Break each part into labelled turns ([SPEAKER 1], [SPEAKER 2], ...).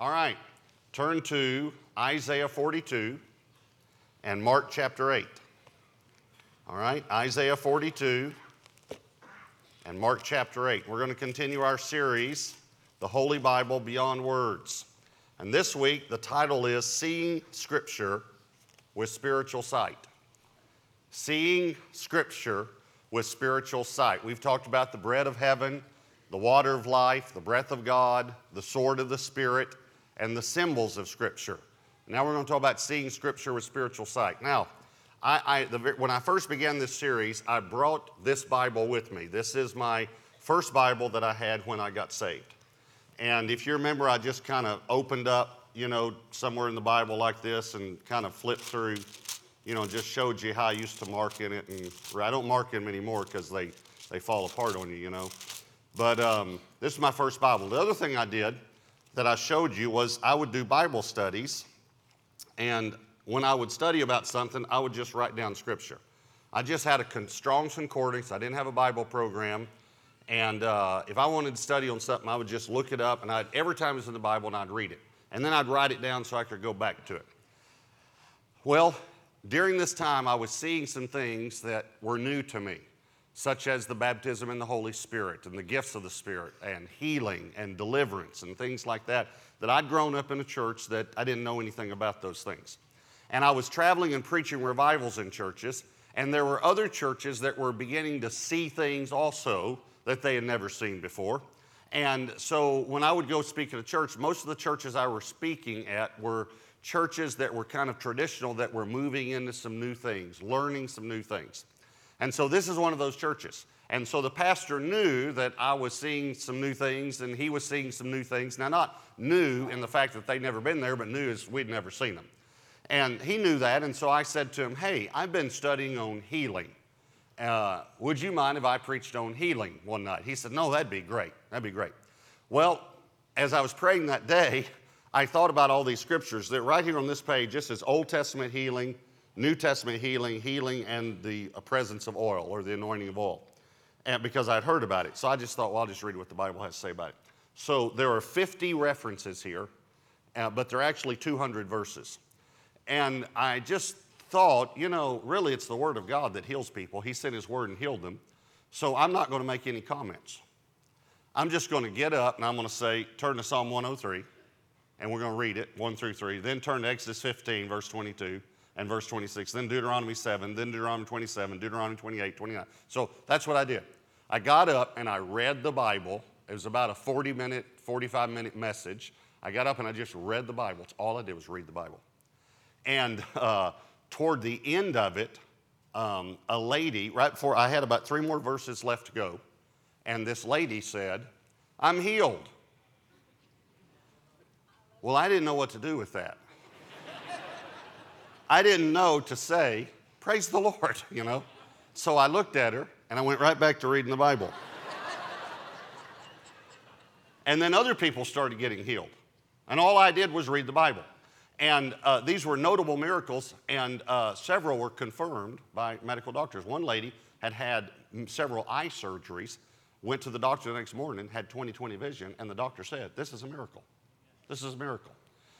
[SPEAKER 1] All right, turn to Isaiah 42 and Mark chapter 8. All right, Isaiah 42 and Mark chapter 8. We're going to continue our series, The Holy Bible Beyond Words. And this week, the title is Seeing Scripture with Spiritual Sight. Seeing Scripture with Spiritual Sight. We've talked about the bread of heaven, the water of life, the breath of God, the sword of the Spirit, and the symbols of Scripture. Now we're going to talk about seeing Scripture with spiritual sight. Now, I, I, the, when I first began this series, I brought this Bible with me. This is my first Bible that I had when I got saved. And if you remember, I just kind of opened up, you know, somewhere in the Bible like this and kind of flipped through, you know, just showed you how I used to mark in it. And I don't mark them anymore because they, they fall apart on you, you know. But um, this is my first Bible. The other thing I did that I showed you was I would do Bible studies, and when I would study about something, I would just write down scripture. I just had a strong Concordance. I didn't have a Bible program. And uh, if I wanted to study on something, I would just look it up, and I'd, every time it's in the Bible, and I'd read it. And then I'd write it down so I could go back to it. Well, during this time, I was seeing some things that were new to me such as the baptism in the Holy Spirit and the gifts of the Spirit and healing and deliverance and things like that, that I'd grown up in a church that I didn't know anything about those things. And I was traveling and preaching revivals in churches, and there were other churches that were beginning to see things also that they had never seen before. And so when I would go speak at a church, most of the churches I were speaking at were churches that were kind of traditional that were moving into some new things, learning some new things. And so this is one of those churches. And so the pastor knew that I was seeing some new things and he was seeing some new things. Now, not new in the fact that they'd never been there, but new as we'd never seen them. And he knew that. And so I said to him, Hey, I've been studying on healing. Uh, would you mind if I preached on healing one night? He said, No, that'd be great. That'd be great. Well, as I was praying that day, I thought about all these scriptures that right here on this page, this is Old Testament healing, New Testament healing, healing, and the uh, presence of oil or the anointing of oil. And because I'd heard about it. So I just thought, well, I'll just read what the Bible has to say about it. So there are 50 references here, uh, but there are actually 200 verses. And I just thought, you know, really it's the Word of God that heals people. He sent His Word and healed them. So I'm not going to make any comments. I'm just going to get up and I'm going to say, turn to Psalm 103, and we're going to read it, 1 through 3. Then turn to Exodus 15, verse 22 and verse 26, then Deuteronomy 7, then Deuteronomy 27, Deuteronomy 28, 29. So that's what I did. I got up and I read the Bible. It was about a 40 minute, 45 minute message. I got up and I just read the Bible. It's all I did was read the Bible. And uh, toward the end of it, um, a lady, right before I had about three more verses left to go, and this lady said, I'm healed. Well, I didn't know what to do with that. I didn't know to say, Praise the Lord, you know. So I looked at her and I went right back to reading the Bible. and then other people started getting healed. And all I did was read the Bible. And uh, these were notable miracles, and uh, several were confirmed by medical doctors. One lady had had several eye surgeries, went to the doctor the next morning, had 20 20 vision, and the doctor said, This is a miracle. This is a miracle.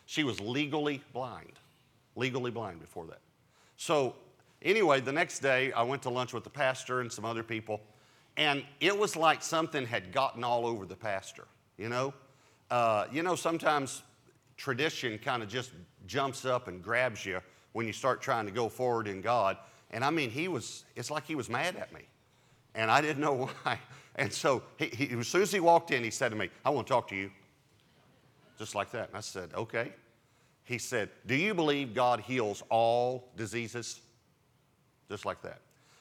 [SPEAKER 1] She was legally blind legally blind before that. So, anyway, the next day I went to lunch with the pastor and some other people, and it was like something had gotten all over the pastor, you know? Uh, you know, sometimes tradition kind of just jumps up and grabs you when you start trying to go forward in God. And I mean, he was, it's like he was mad at me. And I didn't know why. And so, he, he, as soon as he walked in, he said to me, I want to talk to you. Just like that. And I said, okay he said, Do you believe God heals all diseases? Just like that.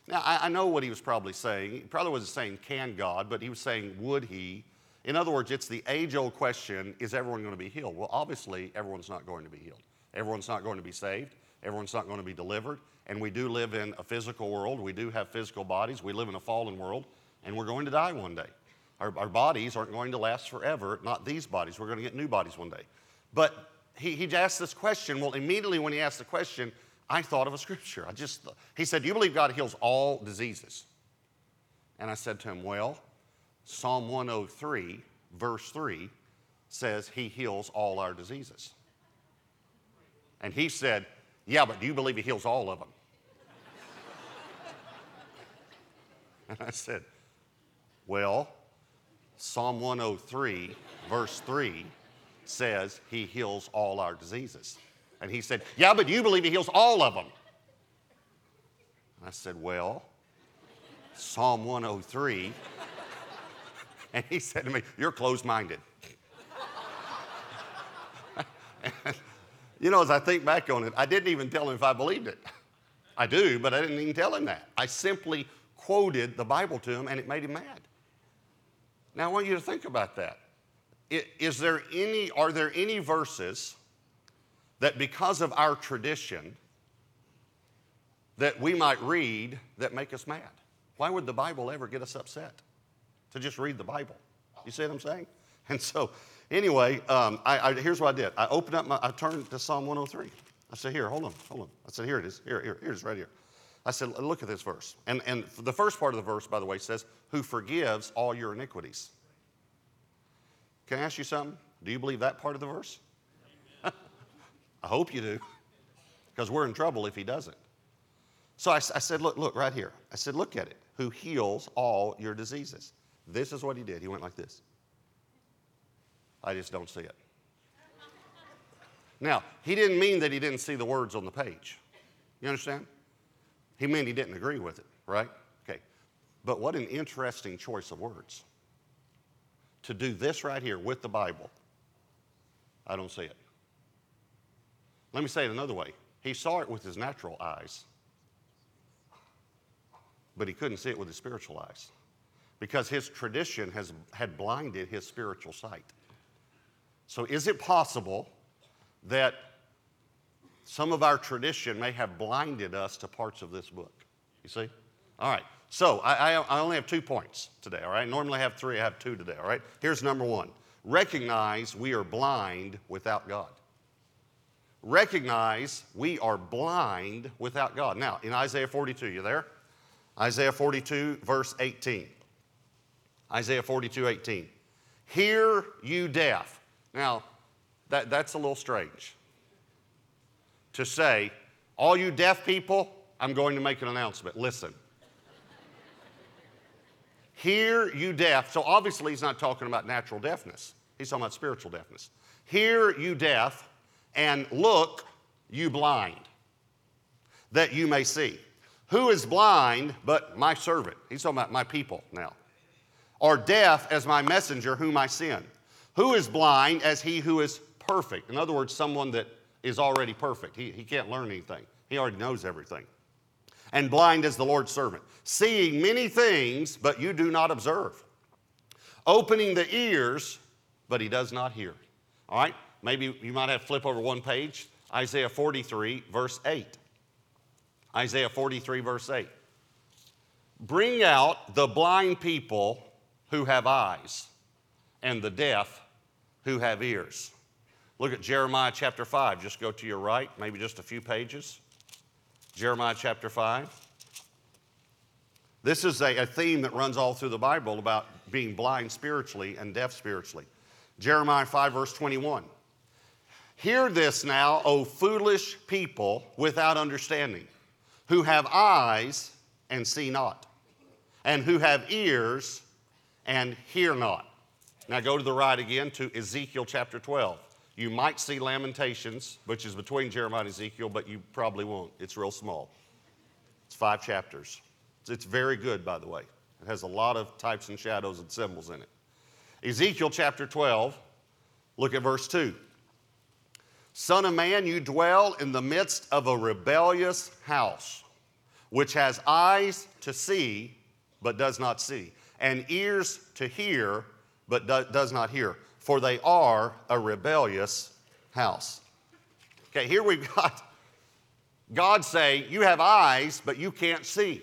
[SPEAKER 1] Now, I, I, know what he was probably saying. He probably wasn't saying, Can God, but he was saying, Would he? In other words, it's the age old question is everyone going to be healed? Well, obviously, everyone's not going to be healed. Everyone's not going to be saved. Everyone's not going to be delivered. And we do live in a physical world. We do have physical bodies. We live in a fallen world, and we're going to die one day. Our, our bodies aren't going to last forever, not these bodies. We're going to get new bodies one day. But he, he asked this question. Well, immediately when he asked the question, I thought of a scripture. I just, he said, Do you believe God heals all diseases? And I said to him, Well, Psalm 103, verse 3, says he heals all our diseases. And he said, Yeah, but do you believe he heals all of them? and I said, Well, Psalm 103, verse 3 says he heals all our diseases. And he said, Yeah, but you believe he heals all of them? I said, Well, Psalm 103. and he said to me, You're closed minded. you know, as I think back on it, I didn't even tell him if I believed it. I do, but I didn't even tell him that. I simply quoted the Bible to him and it made him mad. Now I want you to think about that. Is there any, are there any verses that because of our tradition that we might read that make us mad? Why would the Bible ever get us upset? To just read the Bible. You see what I'm saying? And so, anyway, um, I, I, here's what I did. I opened up my, I turned to Psalm 103. I said, here, hold on, hold on. I said, here it is. Here, here, here it is right here. I said, look at this verse. And, and the first part of the verse, by the way, says, who forgives all your iniquities. Can I ask you something? Do you believe that part of the verse? I hope you do, because we're in trouble if he doesn't. So I, I, said, look, look, right here. I said, look at it. Who heals all your diseases. This is what he did. He went like this. I just don't see it. Now, he didn't mean that he didn't see the words on the page. You understand? He meant he didn't agree with it, right? Okay. But what an interesting choice of words. To do this right here with the Bible, I don't see it. Let me say it another way. He saw it with his natural eyes, but he couldn't see it with his spiritual eyes because his tradition has, had blinded his spiritual sight. So, is it possible that some of our tradition may have blinded us to parts of this book? You see? All right. So, I, I, only have two points today, all right? Normally I have three, I have two today, all right? Here's number one recognize we are blind without God. Recognize we are blind without God. Now, in Isaiah 42, you there? Isaiah 42, verse 18. Isaiah 42, 18. Hear you deaf. Now, that, that's a little strange to say, all you deaf people, I'm going to make an announcement. Listen. Hear you deaf. So obviously, he's not talking about natural deafness, he's talking about spiritual deafness. Hear you deaf, and look, you blind, that you may see. Who is blind but my servant? He's talking about my people now. Or deaf as my messenger, whom I send. Who is blind as he who is perfect? In other words, someone that is already perfect. He, he can't learn anything, he already knows everything. And blind as the Lord's servant, seeing many things, but you do not observe. Opening the ears, but he does not hear. All right? Maybe you might have to flip over one page. Isaiah 43, verse 8. Isaiah 43, verse 8. Bring out the blind people who have eyes, and the deaf who have ears. Look at Jeremiah chapter 5. Just go to your right, maybe just a few pages. Jeremiah chapter 5. This is a, a, theme that runs all through the Bible about being blind spiritually and deaf spiritually. Jeremiah 5, verse 21. Hear this now, O foolish people without understanding, who have eyes and see not, and who have ears and hear not. Now go to the right again to Ezekiel chapter 12. You might see Lamentations, which is between Jeremiah and Ezekiel, but you probably won't. It's real small. It's five chapters. It's very good, by the way. It has a lot of types and shadows and symbols in it. Ezekiel chapter 12, look at verse 2. Son of man, you dwell in the midst of a rebellious house, which has eyes to see, but does not see, and ears to hear, but do, does not hear, for they are a rebellious house. Okay, here we've got God say, You have eyes, but you can't see.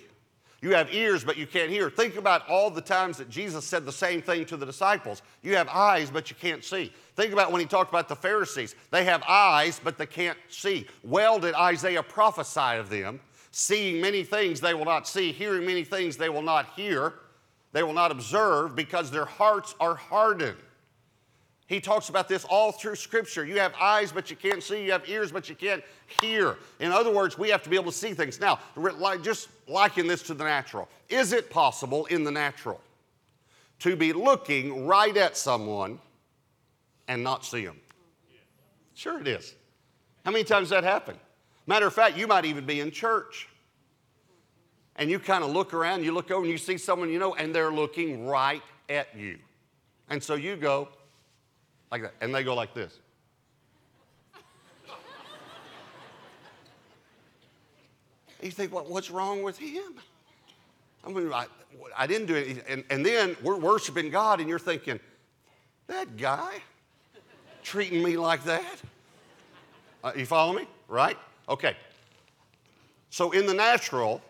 [SPEAKER 1] You have ears, but you can't hear. Think about all the times that Jesus said the same thing to the disciples. You have eyes, but you can't see. Think about when he talked about the Pharisees. They have eyes, but they can't see. Well, did Isaiah prophesy of them, seeing many things they will not see, hearing many things they will not hear they will not observe because their hearts are hardened. He talks about this all through Scripture. You have eyes, but you can't see. You have ears, but you can't hear. In other words, we have to be able to see things. Now, just liken this to the natural. Is it possible in the natural to be looking right at someone and not see them? Sure, it is. How many times that happen? Matter of fact, you might even be in church and you kind of look around, you look over and you see someone you know, and they're looking right at you. And so you go, like that. And they go like this. you think, well, what's wrong with him? I mean, I, I didn't do it. And, and then we're worshiping God, and you're thinking, that guy treating me like that? Uh, you follow me? Right? Okay. So in the natural,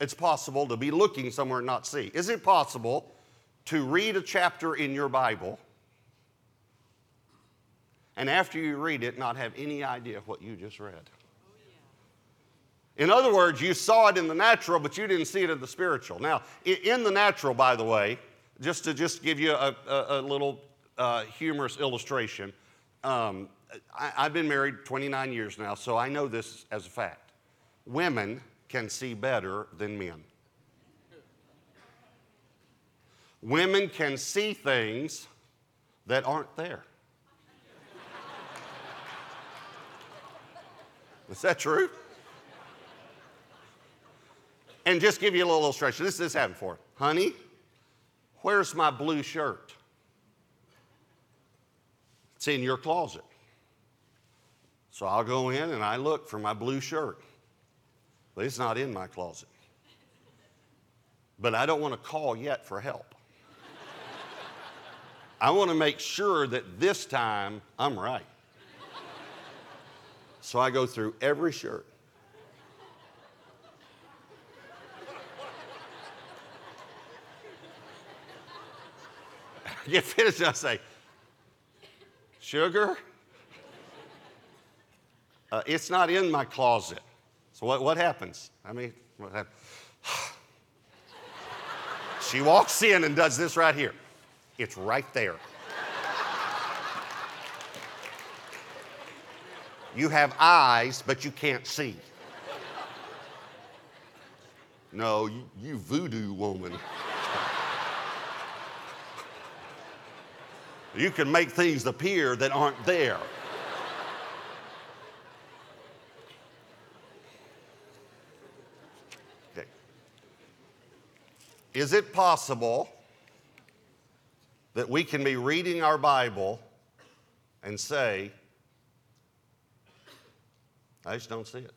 [SPEAKER 1] it's possible to be looking somewhere and not see. Is it possible to read a chapter in your Bible and after you read it, not have any idea what you just read. In other words, you saw it in the natural, but you didn't see it in the spiritual. Now, in the natural, by the way, just to just give you a, a, a little uh, humorous illustration, um, I, I've been married 29 years now, so I know this as a fact. Women can see better than men. Women can see things that aren't there. Is that true? And just give you a little illustration. This is happened for. Honey, where's my blue shirt? It's in your closet. So I'll go in and I look for my blue shirt. But it's not in my closet. But I don't want to call yet for help. I want to make sure that this time I'm right. So I go through every shirt. I Get finished, and I say, Sugar, uh, it's not in my closet. So what, what happens? I mean, what happens? she walks in and does this right here. It's right there. You have eyes, but you can't see. No, you, you voodoo woman. you can make things appear that aren't there. Okay. Is it possible that we can be reading our Bible and say, I just don't see it.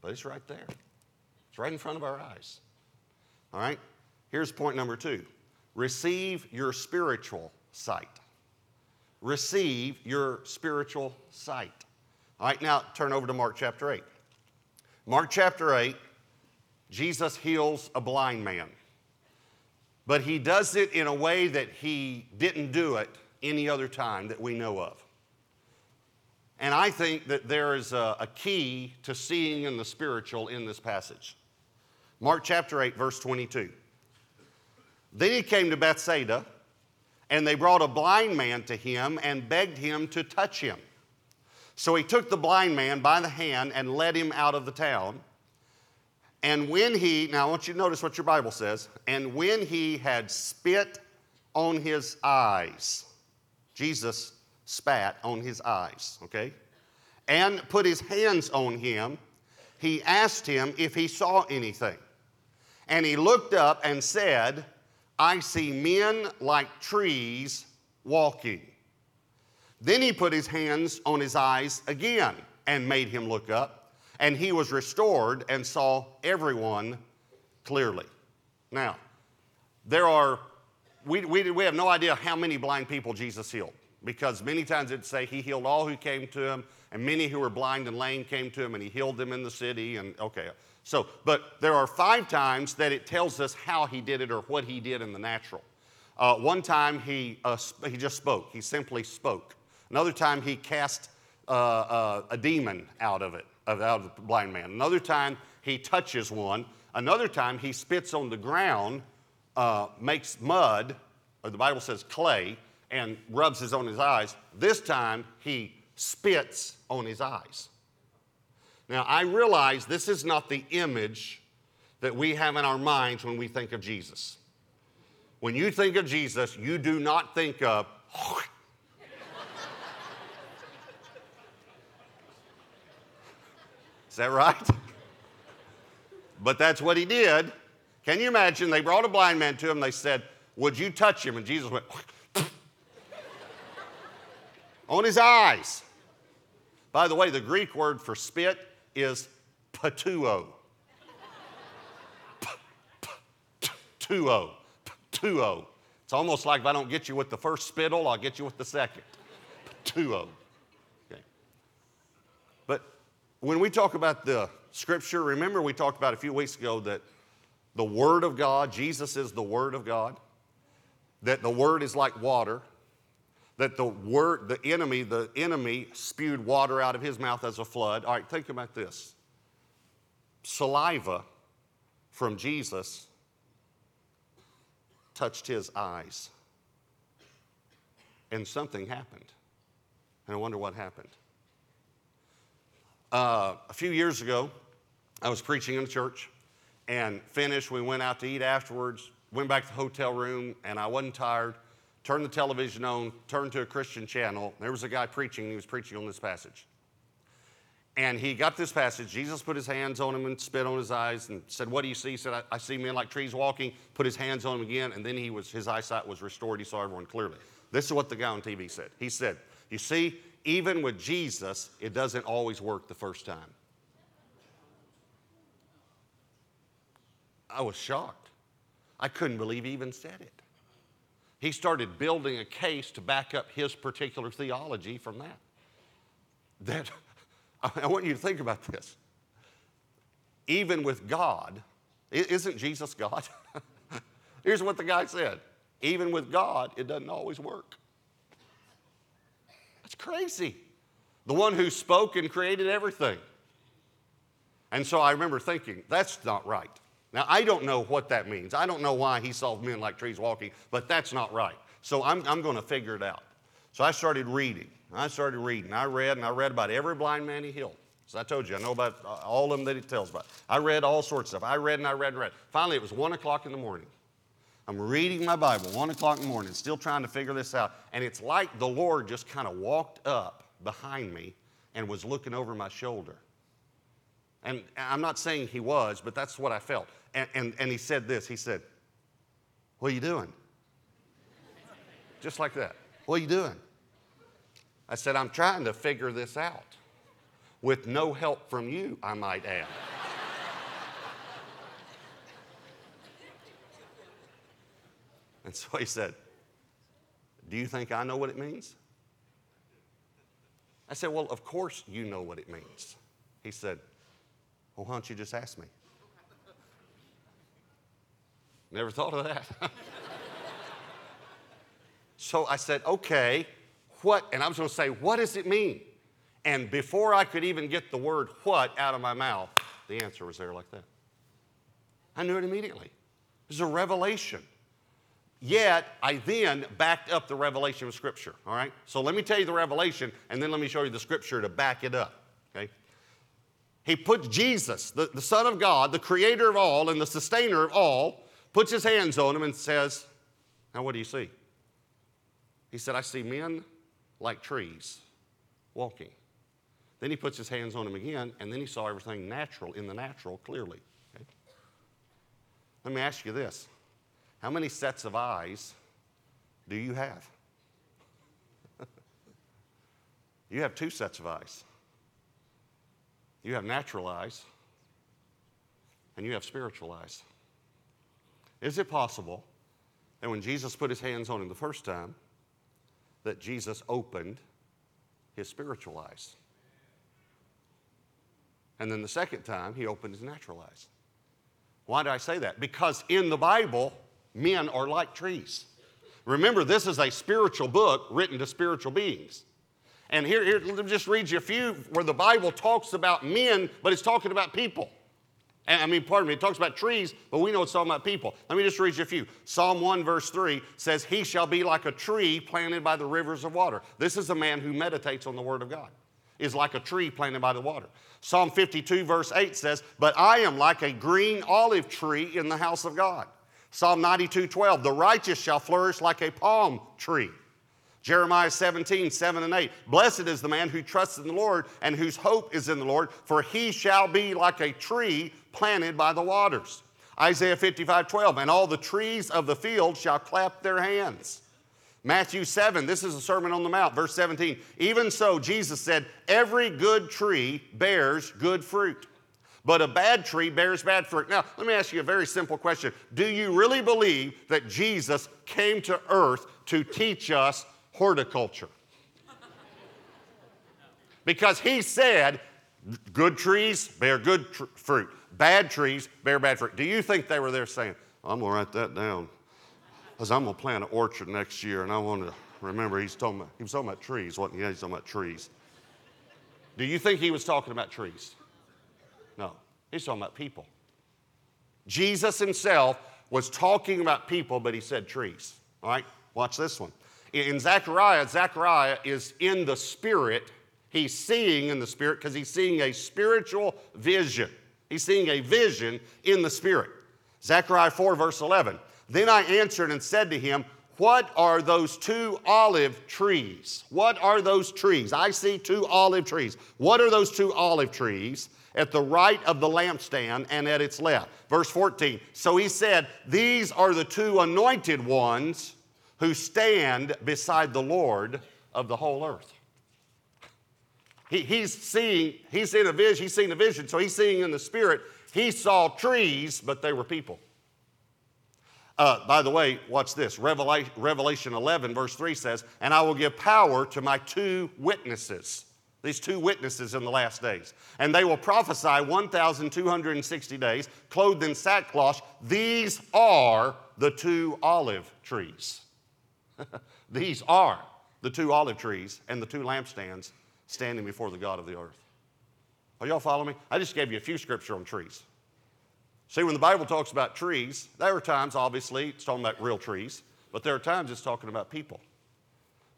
[SPEAKER 1] But it's right there. It's right in front of our eyes. All right? Here's point number two receive your spiritual sight. Receive your spiritual sight. All right, now turn over to Mark chapter 8. Mark chapter 8, Jesus heals a blind man. But he does it in a way that he didn't do it any other time that we know of. And I think that there is a, a, key to seeing in the spiritual in this passage. Mark chapter 8, verse 22. Then he came to Bethsaida, and they brought a blind man to him and begged him to touch him. So he took the blind man by the hand and led him out of the town. And when he, now I want you to notice what your Bible says, and when he had spit on his eyes, Jesus spat on his eyes, okay? And put his hands on him. He asked him if he saw anything. And he looked up and said, I see men like trees walking. Then he put his hands on his eyes again and made him look up. And he was restored and saw everyone clearly. Now, there are, we, we, we have no idea how many blind people Jesus healed because many times it'd say he healed all who came to him, and many who were blind and lame came to him, and he healed them in the city. And okay, so, but there are five times that it tells us how he did it or what he did in the natural. Uh, one time he, uh, he just spoke, he simply spoke. Another time he cast uh, uh a demon out of it, out of the blind man. Another time he touches one. Another time he spits on the ground, uh, makes mud, or the Bible says clay, and rubs his on his eyes. This time he spits on his eyes. Now I realize this is not the image that we have in our minds when we think of Jesus. When you think of Jesus, you do not think of Is that right? But that's what he did. Can you imagine? They brought a blind man to him. They said, Would you touch him? And Jesus went on his eyes. By the way, the Greek word for spit is patuo. Patuo. Patuo. It's almost like if I don't get you with the first spittle, I'll get you with the second. Patuo. Okay. But when we talk about the scripture, remember we talked about a few weeks ago that the Word of God, Jesus is the Word of God, that the Word is like water, that the word, the enemy, the enemy spewed water out of his mouth as a flood. All right, think about this. Saliva from Jesus touched his eyes. And something happened. And I wonder what happened. Uh, a few years ago, I was preaching in a church and finished. We went out to eat afterwards, went back to the hotel room, and I wasn't tired. Turned the television on, turn to a Christian channel. There was a guy preaching, he was preaching on this passage. And he got this passage. Jesus put his hands on him and spit on his eyes and said, What do you see? He said, I, I see men like trees walking. Put his hands on him again, and then he was, his eyesight was restored. He saw everyone clearly. This is what the guy on TV said. He said, You see, even with Jesus, it doesn't always work the first time. I was shocked. I couldn't believe he even said it. He started building a case to back up his particular theology from that. That I want you to think about this. Even with God, isn't Jesus God? Here's what the guy said even with God, it doesn't always work. That's crazy. The one who spoke and created everything. And so I remember thinking, that's not right. Now, I don't know what that means. I don't know why he saw men like trees walking, but that's not right. So I'm, I'm going to figure it out. So I started reading. I started reading. I read, and I read about every blind man he healed. So I told you, I know about uh, all of them that he tells about. I read all sorts of stuff. I read and I read and read. Finally, it was 1 o'clock in the morning. I'm reading my Bible, 1 o'clock in the morning, still trying to figure this out. And it's like the Lord just kind of walked up behind me and was looking over my shoulder. And I'm not saying he was, but that's what I felt. And, and, and he said this He said, What are you doing? Just like that. What are you doing? I said, I'm trying to figure this out with no help from you, I might add. and so he said, Do you think I know what it means? I said, Well, of course you know what it means. He said, Well, why don't you just ask me? Never thought of that. so I said, okay, what? And I was going to say, what does it mean? And before I could even get the word what out of my mouth, the answer was there like that. I knew it immediately. It was a revelation. Yet, I then backed up the revelation of Scripture, all right? So let me tell you the revelation, and then let me show you the Scripture to back it up, okay? He puts Jesus, the, the Son of God, the creator of all and the sustainer of all, puts his hands on him and says, Now, what do you see? He said, I see men like trees walking. Then he puts his hands on him again, and then he saw everything natural in the natural clearly. Okay? Let me ask you this How many sets of eyes do you have? you have two sets of eyes. You have natural eyes, and you have spiritual eyes. Is it possible that when Jesus put his hands on him the first time, that Jesus opened his spiritual eyes? And then the second time, he opened his natural eyes. Why do I say that? Because in the Bible, men are like trees. Remember, this is a spiritual book written to spiritual beings. And here, here let me just read you a few where the Bible talks about men, but it's talking about people. I mean, pardon me, it talks about trees, but we know it's talking about people. Let me just read you a few. Psalm 1, verse 3 says, He shall be like a tree planted by the rivers of water. This is a man who meditates on the Word of God, is like a tree planted by the water. Psalm 52, verse 8 says, But I am like a green olive tree in the house of God. Psalm 92, 12, The righteous shall flourish like a palm tree. Jeremiah 17, 7 and 8. Blessed is the man who trusts in the Lord and whose hope is in the Lord, for he shall be like a tree planted by the waters. Isaiah 55, 12. And all the trees of the field shall clap their hands. Matthew 7, this is a Sermon on the Mount, verse 17. Even so, Jesus said, Every good tree bears good fruit, but a bad tree bears bad fruit. Now, let me ask you a very simple question Do you really believe that Jesus came to earth to teach us horticulture? Because he said, Good trees bear good tr- fruit, bad trees bear bad fruit. Do you think they were there saying, I'm going to write that down? because I'm going to plant an orchard next year, and I want to remember he's talking about, he was talking about trees, wasn't he? Yeah, he's talking about trees. Do you think he was talking about trees? No, he's talking about people. Jesus himself was talking about people, but he said trees. All right, watch this one. In Zechariah, Zechariah is in the spirit. He's seeing in the spirit because he's seeing a spiritual vision. He's seeing a vision in the spirit. Zechariah 4, verse 11. Then I answered and said to him, What are those two olive trees? What are those trees? I see two olive trees. What are those two olive trees? At the right of the lampstand and at its left. Verse 14. So he said, These are the two anointed ones who stand beside the Lord of the whole earth. He, he's seeing, he's in a vision, he's seeing a vision, so he's seeing in the spirit. He saw trees, but they were people. Uh, by the way, watch this. Revelation, Revelation 11, verse 3 says, And I will give power to my two witnesses, these two witnesses in the last days. And they will prophesy 1,260 days, clothed in sackcloth. These are the two olive trees. these are the two olive trees and the two lampstands standing before the God of the earth. Are y'all following me? I just gave you a few scripture on trees. See, when the Bible talks about trees, there are times, obviously, it's talking about real trees, but there are times it's talking about people.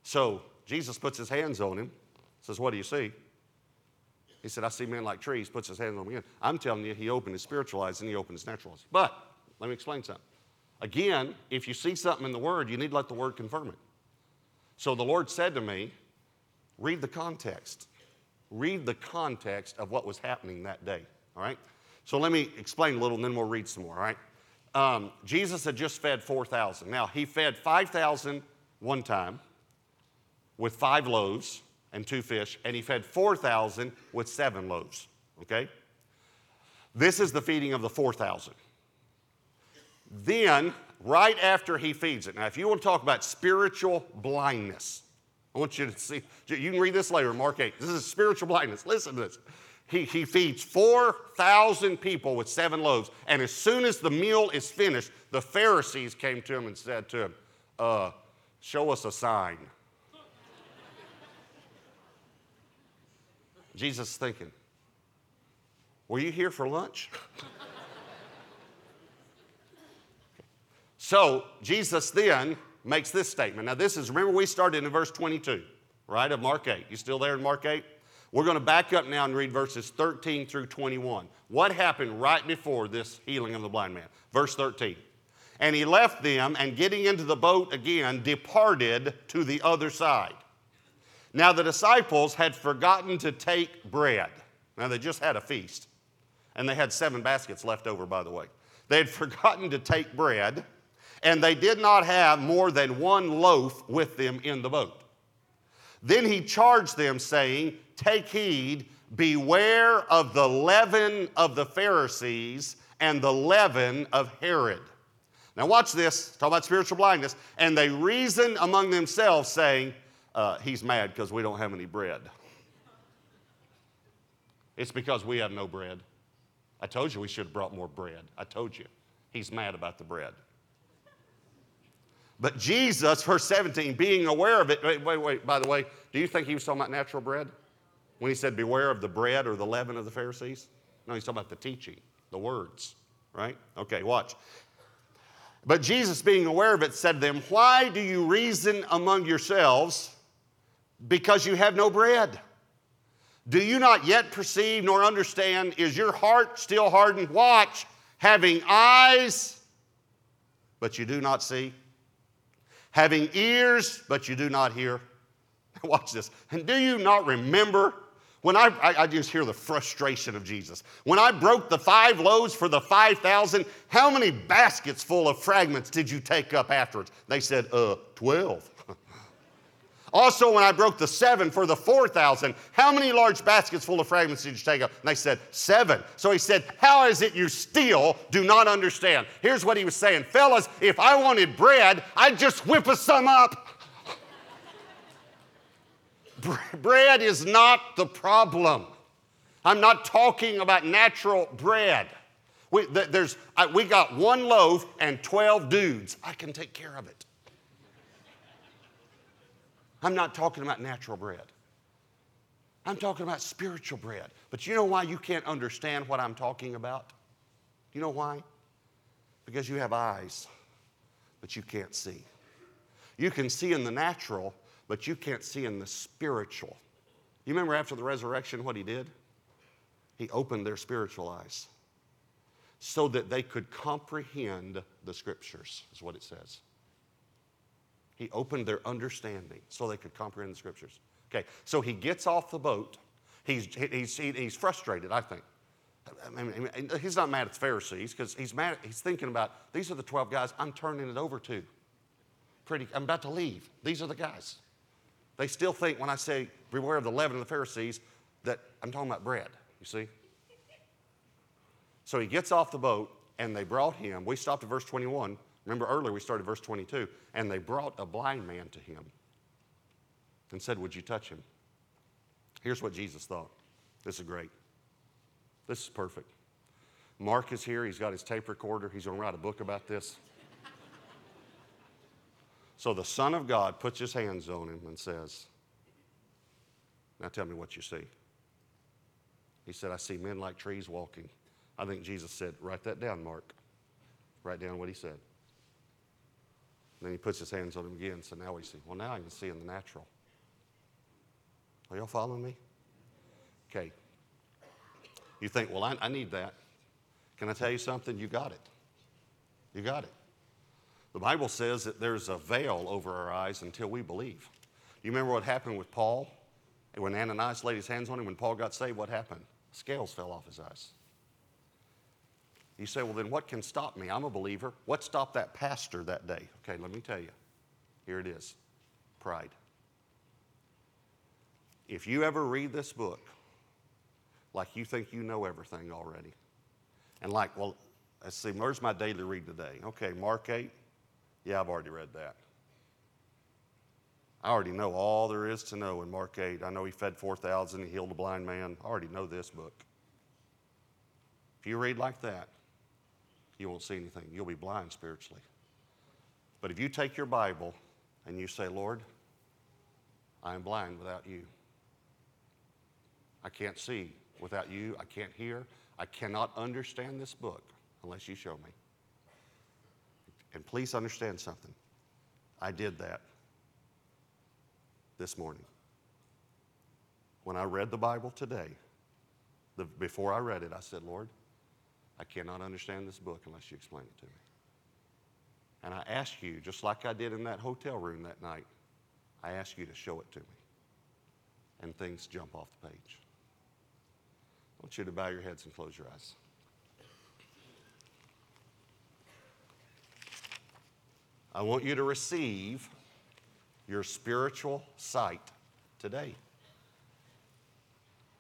[SPEAKER 1] So Jesus puts his hands on him, says, What do you see? He said, I see men like trees, puts his hands on me again. I'm telling you, he opened his spiritual eyes and he opened his natural eyes. But let me explain something. Again, if you see something in the Word, you need to let the Word confirm it. So the Lord said to me, read the context. Read the context of what was happening that day. All right? So let me explain a little and then we'll read some more, all right? Um, Jesus had just fed 4,000. Now, he fed 5,000 one time with five loaves and two fish, and he fed 4,000 with seven loaves, okay? This is the feeding of the 4,000. Then, right after he feeds it, now, if you want to talk about spiritual blindness, I want you to see, you can read this later, Mark 8. This is spiritual blindness. Listen to this he, he feeds 4,000 people with seven loaves. And as soon as the meal is finished, the Pharisees came to him and said to him, uh, Show us a sign. Jesus thinking, Were you here for lunch? so Jesus then makes this statement. Now, this is, remember, we started in verse 22, right, of Mark 8. You still there in Mark 8? We're going to back up now and read verses 13 through 21. What happened right before this healing of the blind man? Verse 13. And he left them and getting into the boat again, departed to the other side. Now the disciples had forgotten to take bread. Now they just had a feast, and they had seven baskets left over, by the way. They had forgotten to take bread, and they did not have more than one loaf with them in the boat. Then he charged them, saying, Take heed, beware of the leaven of the Pharisees and the leaven of Herod. Now, watch this. Talk about spiritual blindness. And they reasoned among themselves, saying, uh, He's mad because we don't have any bread. It's because we have no bread. I told you we should have brought more bread. I told you. He's mad about the bread. But Jesus, verse 17, being aware of it, wait, wait, wait, by the way, do you think he was talking about natural bread? when he said, Beware of the bread or the leaven of the Pharisees? No, he's talking about the teaching. The words, right? Okay, watch. But Jesus, being aware of it, said to them, Why do you reason among yourselves because you have no bread? Do you not yet perceive nor understand? Is your heart still hardened? Watch, having eyes, but you do not see, having ears, but you do not hear. Watch this. And do you not remember? When I, I, I, just hear the frustration of Jesus. When I broke the five loaves for the 5,000, how many baskets full of fragments did you take up afterwards? They said, uh, 12. Also, when I broke the seven for the 4,000, how many large baskets full of fragments did you take up? And they said, seven. So he said, How is it you still do not understand? Here's what he was saying Fellas, if I wanted bread, I'd just whip us some up. bread is not the problem. I'm not talking about natural bread. We, there's, we got one loaf and 12 dudes. I can take care of it. I'm not talking about natural bread. I'm talking about spiritual bread. But you know why you can't understand what I'm talking about? You know why? Because you have eyes, but you can't see. You can see in the natural, but you can't see in the spiritual. You remember after the resurrection what he did? He opened their spiritual eyes so that they could comprehend the scriptures, is what it says. He opened their understanding so they could comprehend the scriptures. Okay, so he gets off the boat. He's, he's, he's frustrated, I think. I mean, he's not mad at the Pharisees because he's mad. He's thinking about these are the 12 guys I'm turning it over to. Pretty, I'm about to leave. These are the guys. They still think when I say beware of the leaven of the Pharisees that I'm talking about bread, you see? So he gets off the boat and they brought him. We stopped at verse 21. Remember earlier we started verse 22. And they brought a blind man to him and said, Would you touch him? Here's what Jesus thought. This is great. This is perfect. Mark is here. He's got his tape recorder. He's going to write a book about this. So the Son of God puts his hands on him and says, Now tell me what you see. He said, I see men like trees walking. I think Jesus said, Write that down, Mark. Write down what he said. Then he puts his hands on him again. So now we see. Well, now I can see in the natural. Are y'all following me? Okay. You think, well, I, I need that. Can I tell you something? You got it. You got it. The Bible says that there's a veil over our eyes until we believe. You remember what happened with Paul? When Ananias laid his hands on him, when Paul got saved, what happened? Scales fell off his eyes. You say, well, then what can stop me? I'm a believer. What stopped that pastor that day? Okay, let me tell you. Here it is pride. If you ever read this book like you think you know everything already, and like, well, let's see, where's my daily read today? Okay, Mark 8, yeah, I've already read that. I already know all there is to know in Mark 8. I know he fed 4,000, he healed a blind man. I already know this book. If you read like that, you won't see anything. You'll be blind spiritually. But if you take your Bible and you say, Lord, I am blind without you. I can't see without you. I can't hear. I cannot understand this book unless you show me. And please understand something. I did that this morning. When I read the Bible today, the, before I read it, I said, Lord, I cannot understand this book unless you explain it to me. And I ask you, just like I did in that hotel room that night, I ask you to show it to me. And things jump off the page. I want you to bow your heads and close your eyes. I want you to receive your spiritual sight today.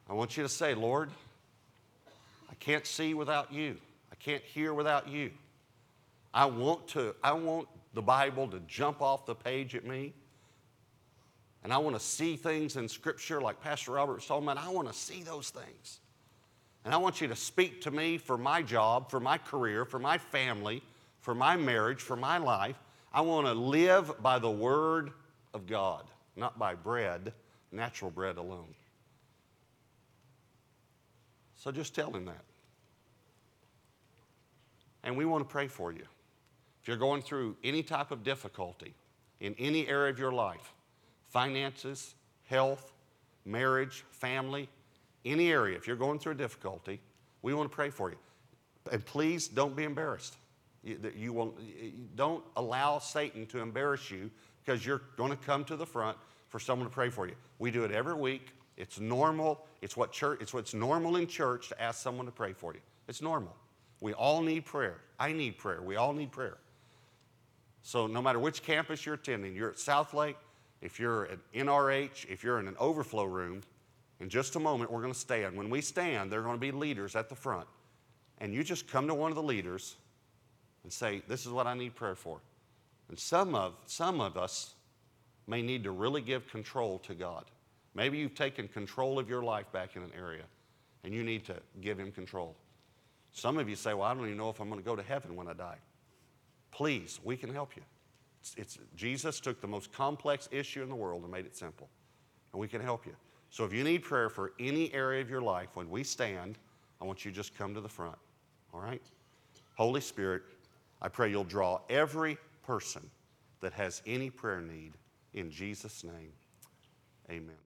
[SPEAKER 1] I want you to say, Lord, can't see without you. I can't hear without you. I want to, I want the Bible to jump off the page at me. And I want to see things in Scripture like Pastor Robert was talking about. I want to see those things. And I want you to speak to me for my job, for my career, for my family, for my marriage, for my life. I want to live by the Word of God, not by bread, natural bread alone. So just tell him that. And we want to pray for you. If you're going through any type of difficulty in any area of your life finances, health, marriage, family, any area, if you're going through a difficulty, we want to pray for you. And please don't be embarrassed. You, you will, don't allow Satan to embarrass you because you're going to come to the front for someone to pray for you. We do it every week. It's normal. It's what church. It's what's normal in church to ask someone to pray for you. It's normal. We all need prayer. I need prayer. We all need prayer. So no matter which campus you're attending, you're at Southlake, if you're at NRH, if you're in an overflow room, in just a moment we're going to stand. When we stand, there are going to be leaders at the front. And you just come to one of the leaders and say, This is what I need prayer for. And some of, some of us may need to really give control to God. Maybe you've taken control of your life back in an area and you need to give Him control. Some of you say, Well, I don't even know if I'm going to go to heaven when I die. Please, we can help you. It's, it's, Jesus took the most complex issue in the world and made it simple, and we can help you. So if you need prayer for any area of your life, when we stand, I want you to just come to the front, all right? Holy Spirit, I pray you'll draw every person that has any prayer need in Jesus' name. Amen.